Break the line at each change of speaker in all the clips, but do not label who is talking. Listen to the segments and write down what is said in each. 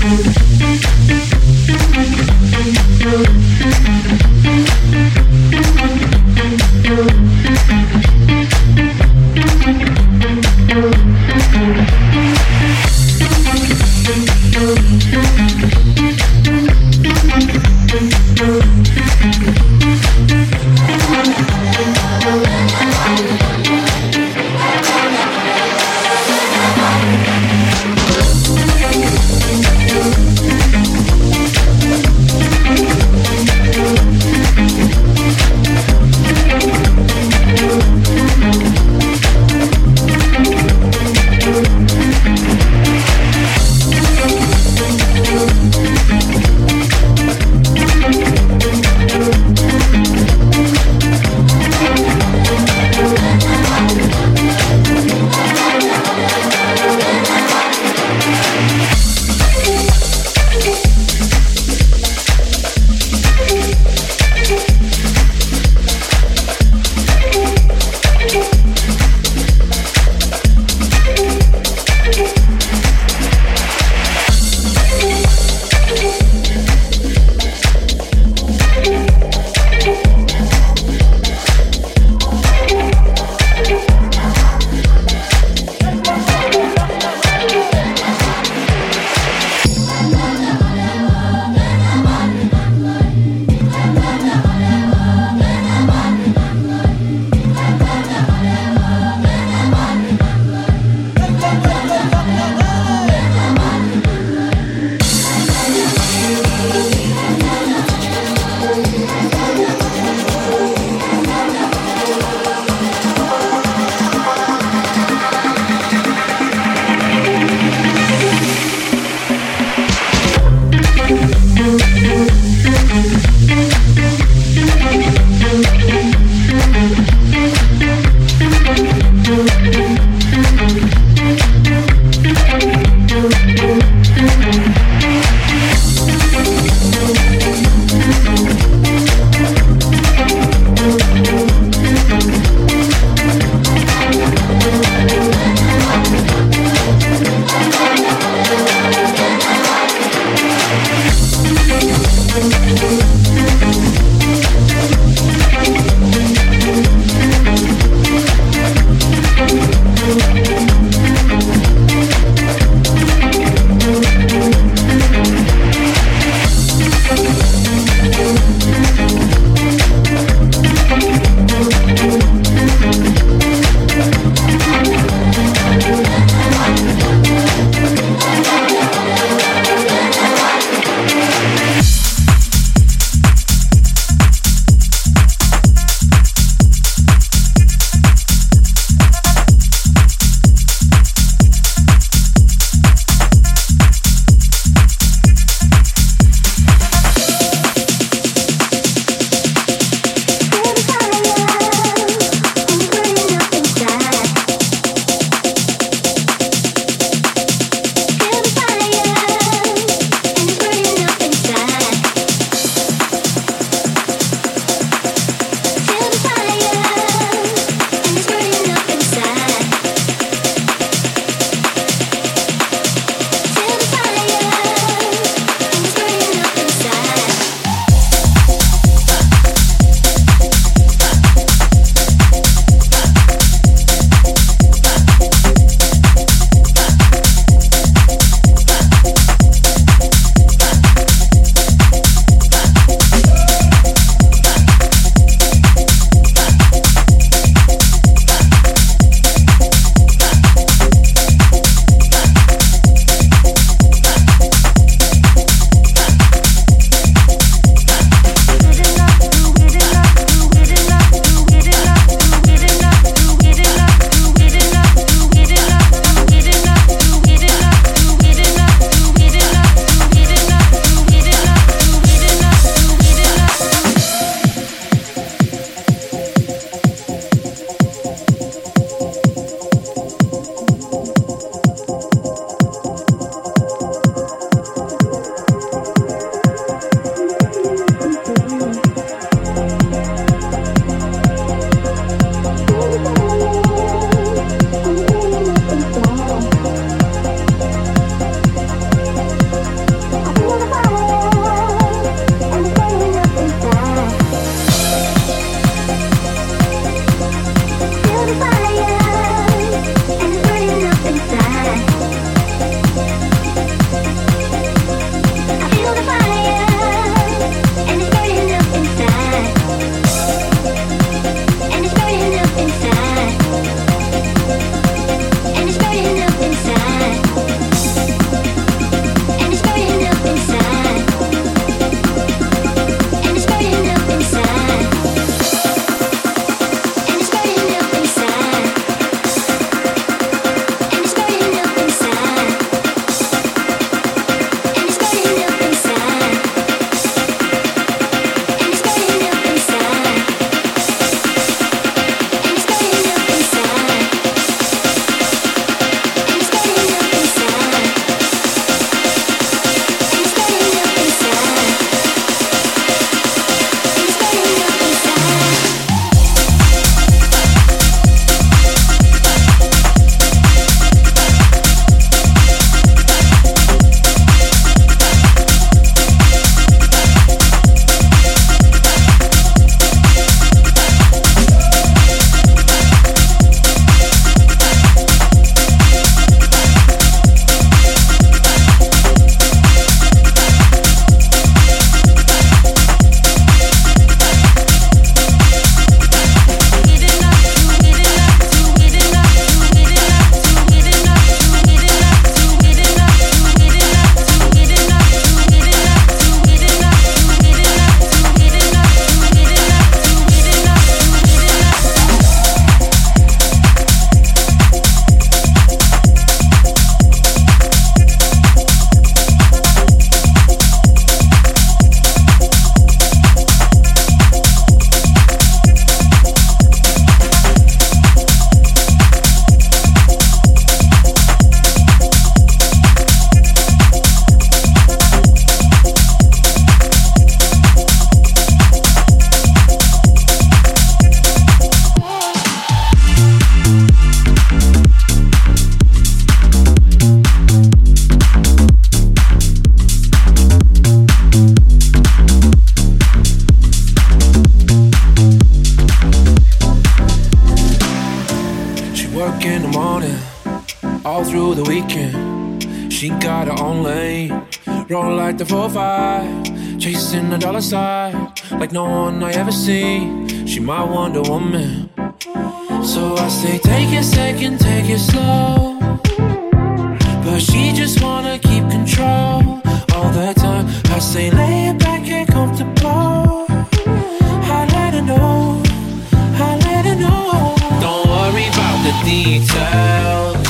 Thank you. The 4-5, chasing the dollar sign like no one I ever see. She my Wonder Woman. So I say, take it second, take it slow. But she just wanna keep control all the time. I say, lay it back and comfortable. I let her know, I let her know. Don't worry about the details,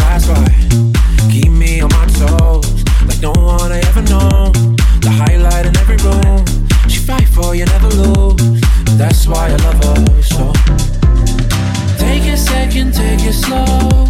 Pass by. Keep me on my toes like no one I ever known. The highlight in every room. She fight for you, never lose. That's why I love her so. Take a second, take it slow.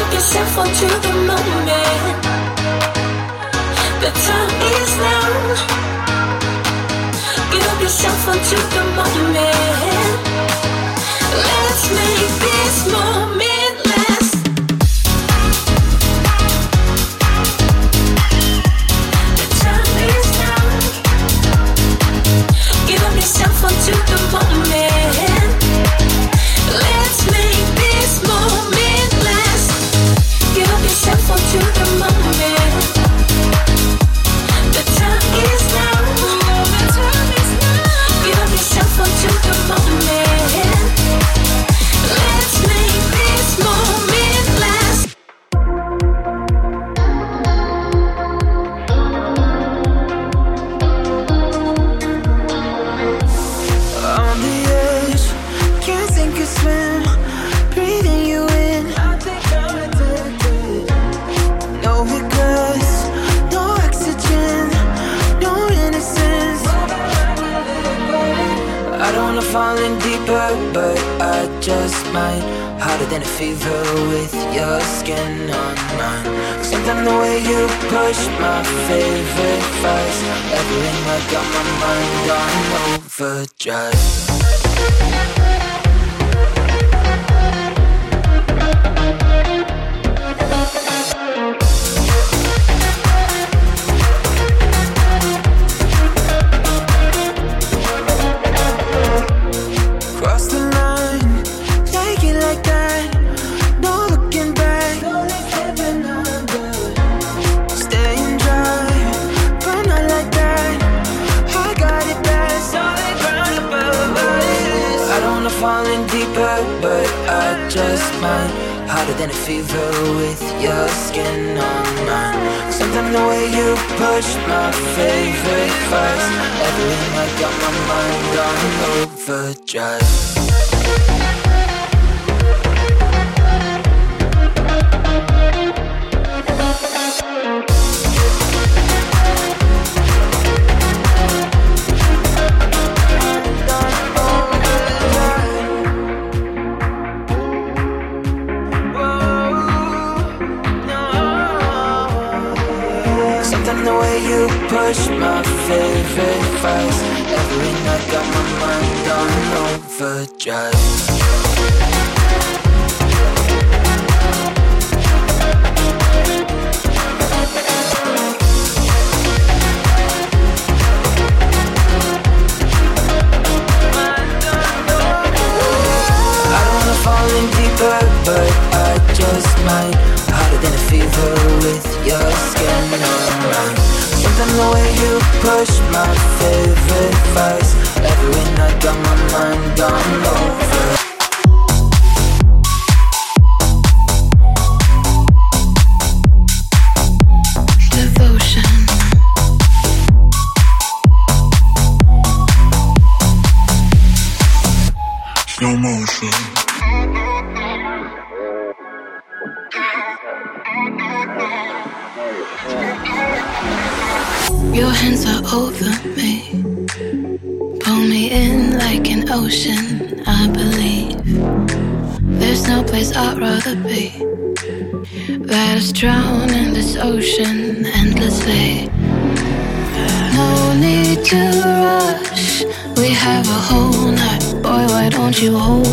Take yourself onto the moment. The time is now. Give yourself the moment. Let's make this moment. deeper, but I just might. harder than a fever with your skin on mine. Something the way you
push my favorite fights. Everything I got my mind on overdrive. but I just might. Hotter than a fever with your skin on mine. Something the way you push my favorite vibes. Everything I got my mind on overdrive. push my favorite vice Every night got my mind on overdrive falling deeper, but I just might. Hotter than a fever with your skin on mine loving the way you push my favorite vice. Every night got my mind on low you hold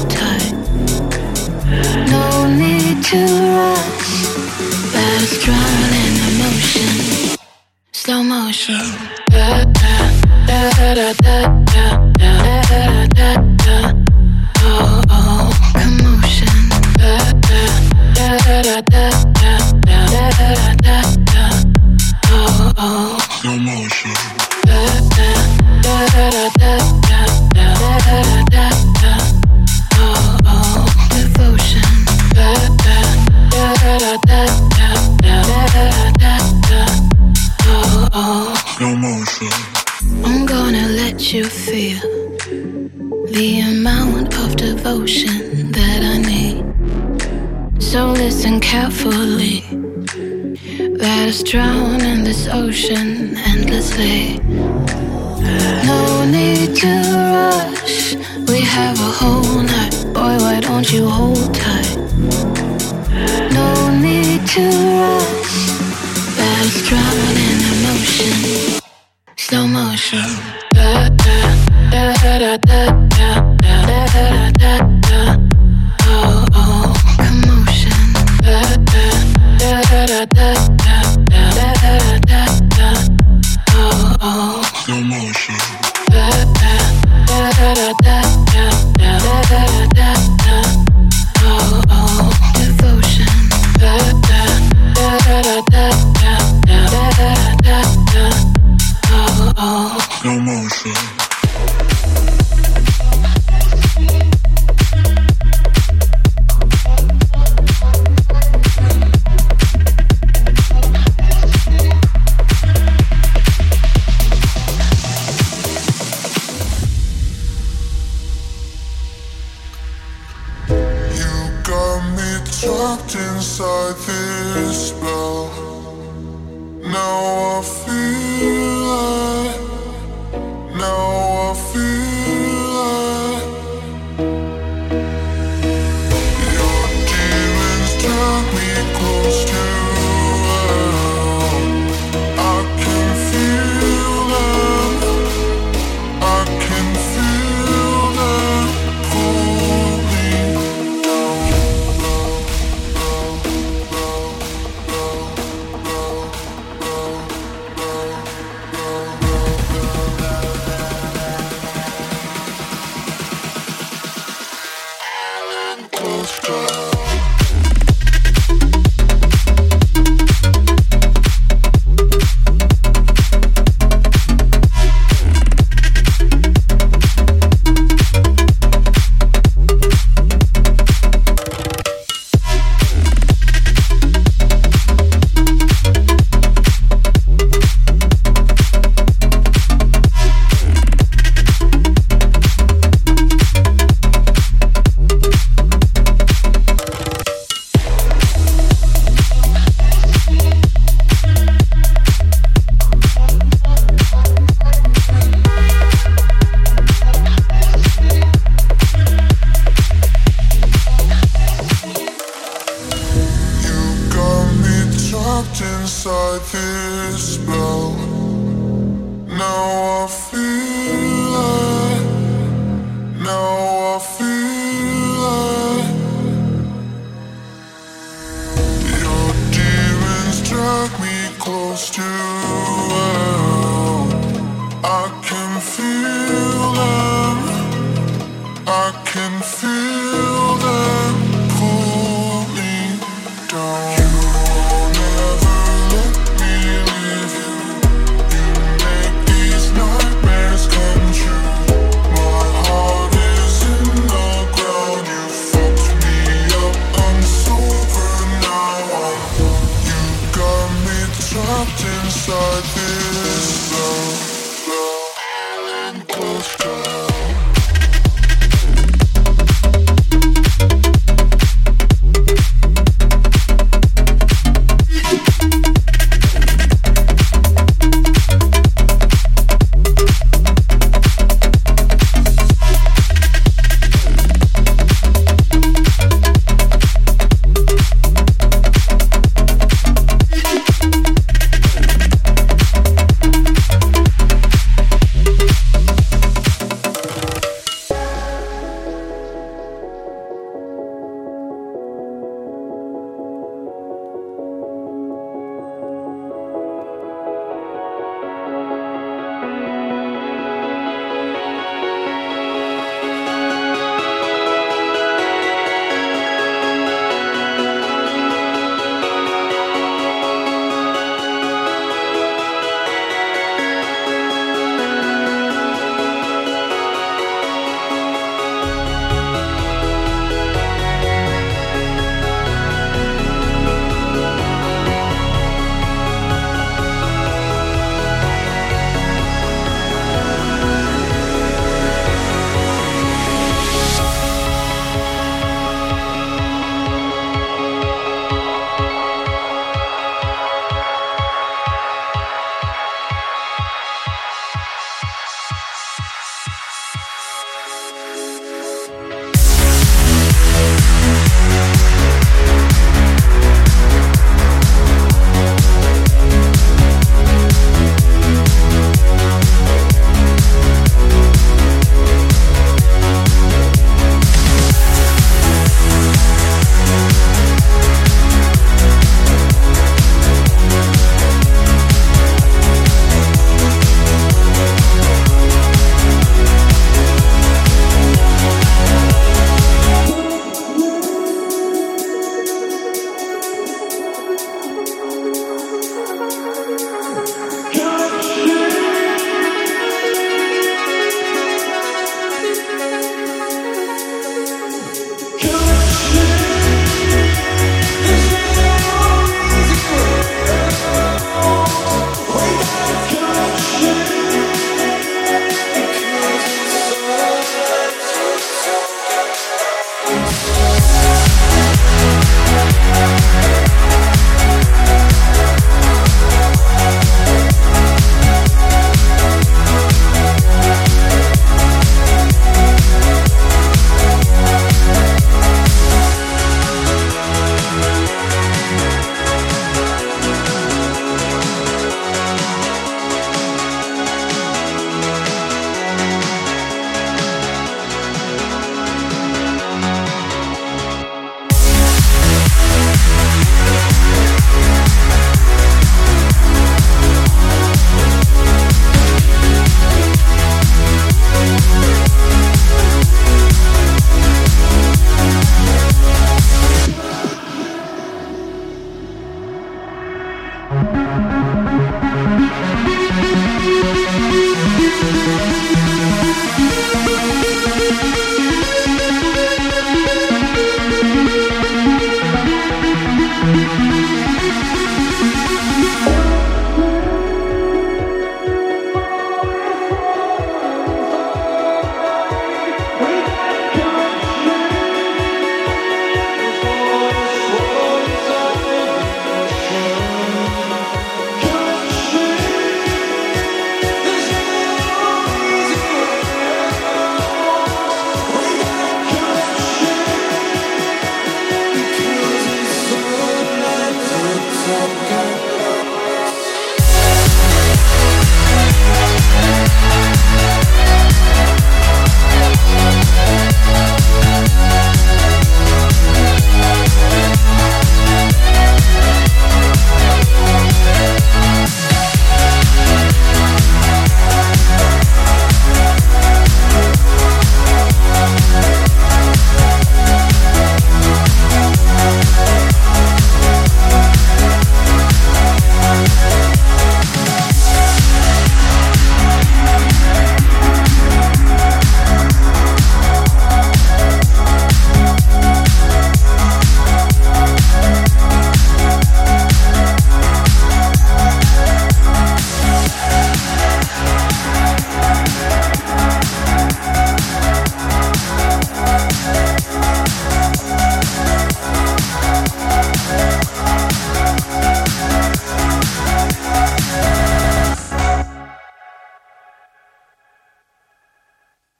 drown in this ocean endlessly. No need to rush, we have a whole night. Boy, why don't you hold tight? No need to rush, let's drown in emotion.
Slow motion. Da, da, da, oh, oh, commotion.